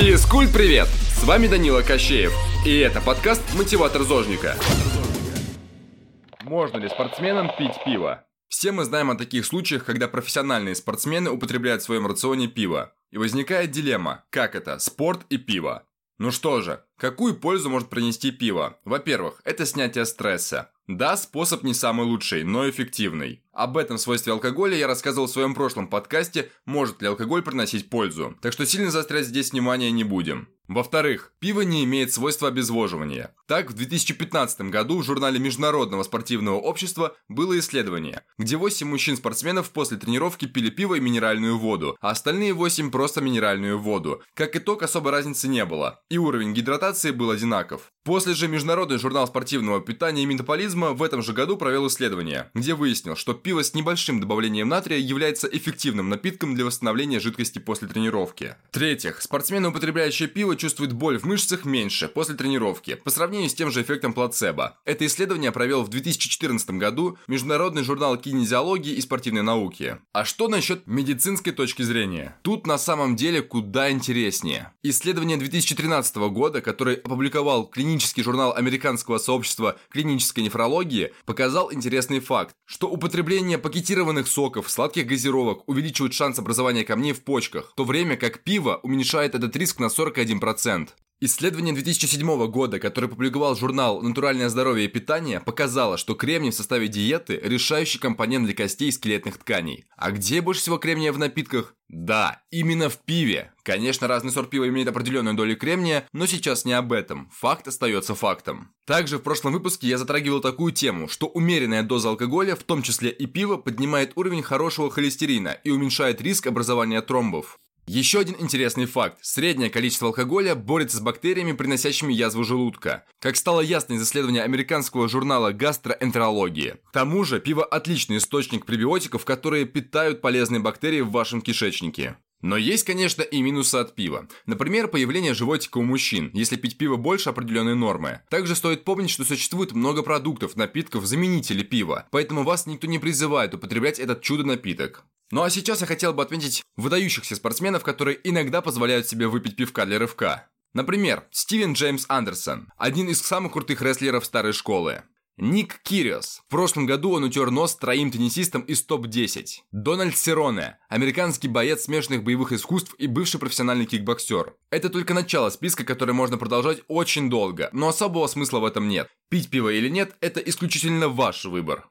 Физкульт, привет! С вами Данила Кощеев, и это подкаст «Мотиватор Зожника». Можно ли спортсменам пить пиво? Все мы знаем о таких случаях, когда профессиональные спортсмены употребляют в своем рационе пиво. И возникает дилемма, как это, спорт и пиво? Ну что же, какую пользу может принести пиво? Во-первых, это снятие стресса. Да, способ не самый лучший, но эффективный. Об этом свойстве алкоголя я рассказывал в своем прошлом подкасте «Может ли алкоголь приносить пользу?». Так что сильно заострять здесь внимание не будем. Во-вторых, пиво не имеет свойства обезвоживания. Так, в 2015 году в журнале Международного спортивного общества было исследование, где 8 мужчин-спортсменов после тренировки пили пиво и минеральную воду, а остальные 8 просто минеральную воду. Как итог, особой разницы не было, и уровень гидратации был одинаков. После же Международный журнал спортивного питания и метаболизма в этом же году провел исследование, где выяснил, что пиво с небольшим добавлением натрия является эффективным напитком для восстановления жидкости после тренировки. В-третьих, спортсмены, употребляющие пиво, чувствуют боль в мышцах меньше после тренировки, по сравнению с тем же эффектом плацебо. Это исследование провел в 2014 году Международный журнал кинезиологии и спортивной науки. А что насчет медицинской точки зрения? Тут на самом деле куда интереснее. Исследование 2013 года, которое опубликовал клинический журнал Американского сообщества клинической нефрологии показал интересный факт, что употребление пакетированных соков, сладких газировок увеличивает шанс образования камней в почках, в то время как пиво уменьшает этот риск на 41%. Исследование 2007 года, которое публиковал журнал «Натуральное здоровье и питание», показало, что кремний в составе диеты – решающий компонент для костей и скелетных тканей. А где больше всего кремния в напитках? Да, именно в пиве. Конечно, разный сорт пива имеет определенную долю кремния, но сейчас не об этом. Факт остается фактом. Также в прошлом выпуске я затрагивал такую тему, что умеренная доза алкоголя, в том числе и пива, поднимает уровень хорошего холестерина и уменьшает риск образования тромбов. Еще один интересный факт. Среднее количество алкоголя борется с бактериями, приносящими язву желудка. Как стало ясно из исследования американского журнала гастроэнтерологии. К тому же, пиво отличный источник пребиотиков, которые питают полезные бактерии в вашем кишечнике. Но есть, конечно, и минусы от пива. Например, появление животика у мужчин, если пить пиво больше определенной нормы. Также стоит помнить, что существует много продуктов, напитков, заменителей пива, поэтому вас никто не призывает употреблять этот чудо-напиток. Ну а сейчас я хотел бы отметить выдающихся спортсменов, которые иногда позволяют себе выпить пивка для рывка. Например, Стивен Джеймс Андерсон, один из самых крутых рестлеров старой школы. Ник Кириос. В прошлом году он утер нос троим теннисистам из топ-10. Дональд Сероне. Американский боец смешанных боевых искусств и бывший профессиональный кикбоксер. Это только начало списка, который можно продолжать очень долго, но особого смысла в этом нет. Пить пиво или нет – это исключительно ваш выбор.